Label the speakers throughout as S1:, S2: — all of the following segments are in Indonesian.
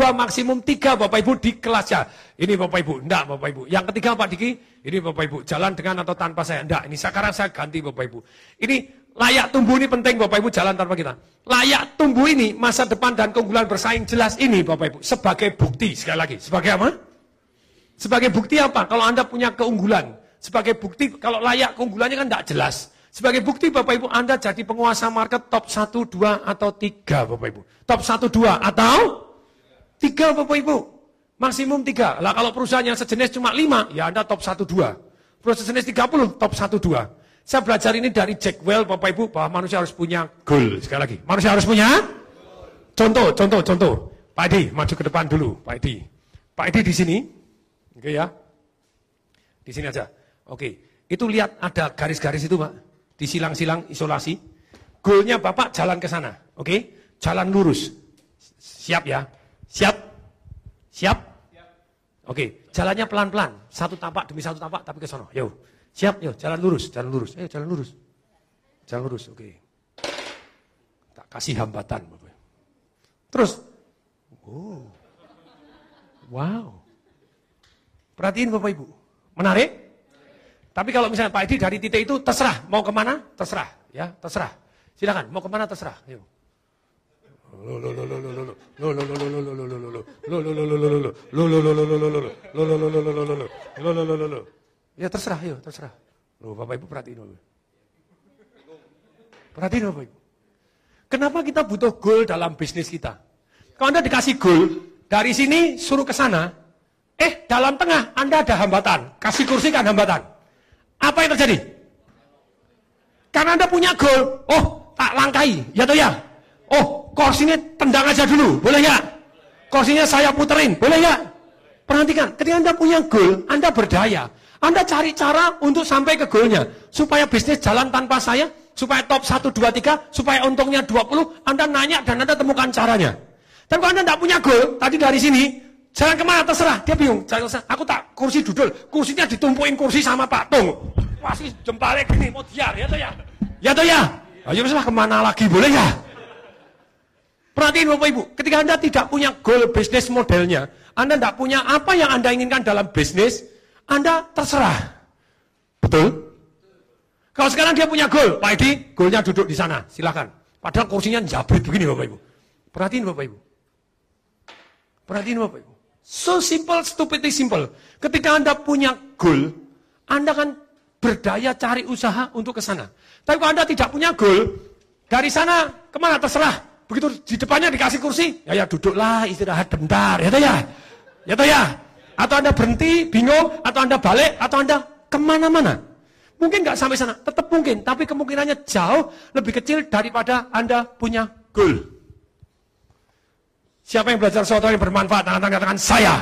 S1: dua, maksimum tiga Bapak Ibu di kelasnya. Ini Bapak Ibu, enggak Bapak Ibu. Yang ketiga Pak Diki, ini Bapak Ibu, jalan dengan atau tanpa saya. Enggak, ini sekarang saya ganti Bapak Ibu. Ini layak tumbuh ini penting Bapak Ibu jalan tanpa kita. Layak tumbuh ini masa depan dan keunggulan bersaing jelas ini Bapak Ibu. Sebagai bukti, sekali lagi. Sebagai apa? Sebagai bukti apa? Kalau Anda punya keunggulan. Sebagai bukti, kalau layak keunggulannya kan tidak jelas. Sebagai bukti Bapak Ibu, Anda jadi penguasa market top 1, 2, atau 3 Bapak Ibu. Top 1, 2, atau 3 Bapak Ibu. Maksimum 3. Lah kalau perusahaan yang sejenis cuma 5, ya Anda top 1, 2. Perusahaan sejenis 30, top 1, 2. Saya belajar ini dari Jack Well, Bapak Ibu, bahwa manusia harus punya goal. Sekali lagi, manusia harus punya contoh, contoh, contoh. Pak Edi, maju ke depan dulu, Pak Edi. Pak Edi di sini, oke ya. Di sini aja. Oke, itu lihat ada garis-garis itu Pak. Di silang-silang isolasi. Goalnya Bapak jalan ke sana. Oke, jalan lurus. Siap ya? Siap? Siap? Oke, jalannya pelan-pelan. Satu tapak demi satu tapak, tapi ke sana. Yo, siap, yo, jalan lurus, jalan lurus. Eh, jalan lurus. Jalan lurus, oke. Tak kasih hambatan, Bapak. Terus, oh, wow. Perhatiin Bapak Ibu, menarik? Tapi kalau misalnya Pak Edi dari titik itu terserah mau ke mana, terserah, ya terserah. Silakan mau ke mana terserah. Yuk. Ya terserah, yuk terserah. Loh, Bapak Ibu perhatiin dulu. Perhatiin Bapak Ibu. Kenapa kita butuh goal dalam bisnis kita? Kalau Anda dikasih goal, dari sini suruh ke sana, eh dalam tengah Anda ada hambatan. Kasih kursi kan hambatan. Apa yang terjadi? Karena Anda punya goal, oh tak langkai, ya toh ya? Oh, kursinya tendang aja dulu, boleh ya? Kursinya saya puterin, boleh ya? Perhatikan, ketika Anda punya goal, Anda berdaya. Anda cari cara untuk sampai ke goalnya. Supaya bisnis jalan tanpa saya, supaya top 1, 2, 3, supaya untungnya 20, Anda nanya dan Anda temukan caranya. Tapi kalau Anda tidak punya goal, tadi dari sini, jalan ke mana terserah, dia bingung. Jalan terserah. Aku tak kursi dudul, kursinya ditumpuin kursi sama Pak Tung. Wah sih jempalnya gini, mau diar, ya toh ya? Ya toh ya? Ayo ke mana lagi, boleh ya? Perhatiin Bapak Ibu, ketika Anda tidak punya goal bisnis modelnya, Anda tidak punya apa yang Anda inginkan dalam bisnis, Anda terserah. Betul? Kalau sekarang dia punya goal, Pak Edi, goalnya duduk di sana, silahkan. Padahal kursinya jabrit begini Bapak Ibu. Perhatiin Bapak Ibu. Perhatiin Bapak Ibu. So simple, stupidly simple. Ketika Anda punya goal, Anda kan berdaya cari usaha untuk ke sana. Tapi kalau Anda tidak punya goal, dari sana ke mana terserah. Begitu di depannya dikasih kursi, ya ya duduklah istirahat bentar, ya toh ya. Ya toh ya. Atau Anda berhenti, bingung, atau Anda balik, atau Anda ke mana-mana. Mungkin nggak sampai sana, tetap mungkin, tapi kemungkinannya jauh lebih kecil daripada Anda punya goal. Siapa yang belajar sesuatu yang bermanfaat? Tangan-tangan katakan saya.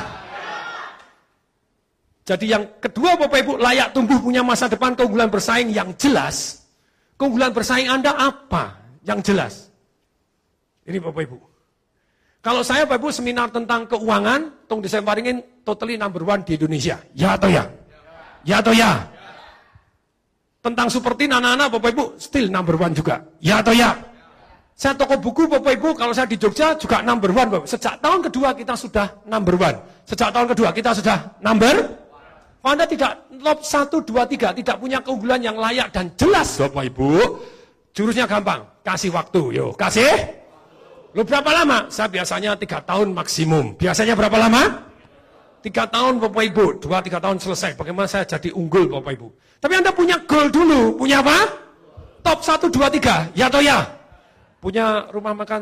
S1: Jadi yang kedua Bapak Ibu layak tumbuh punya masa depan keunggulan bersaing yang jelas. Keunggulan bersaing Anda apa? Yang jelas. Ini Bapak Ibu. Kalau saya Bapak Ibu seminar tentang keuangan, tong disemparingin totally number one di Indonesia. Ya atau ya? Ya atau ya? Tentang seperti anak-anak Bapak Ibu still number one juga. Ya atau ya? Saya toko buku Bapak Ibu, kalau saya di Jogja juga number one. Bapak. Sejak tahun kedua kita sudah number one. Sejak tahun kedua kita sudah number Anda tidak top 1, 2, 3, tidak punya keunggulan yang layak dan jelas Bapak Ibu, jurusnya gampang. Kasih waktu, yuk. Kasih. Lu berapa lama? Saya biasanya 3 tahun maksimum. Biasanya berapa lama? 3 tahun Bapak Ibu, 2-3 tahun selesai. Bagaimana saya jadi unggul Bapak Ibu. Tapi Anda punya goal dulu. Punya apa? Top 1, 2, 3. Ya atau ya? Punya rumah makan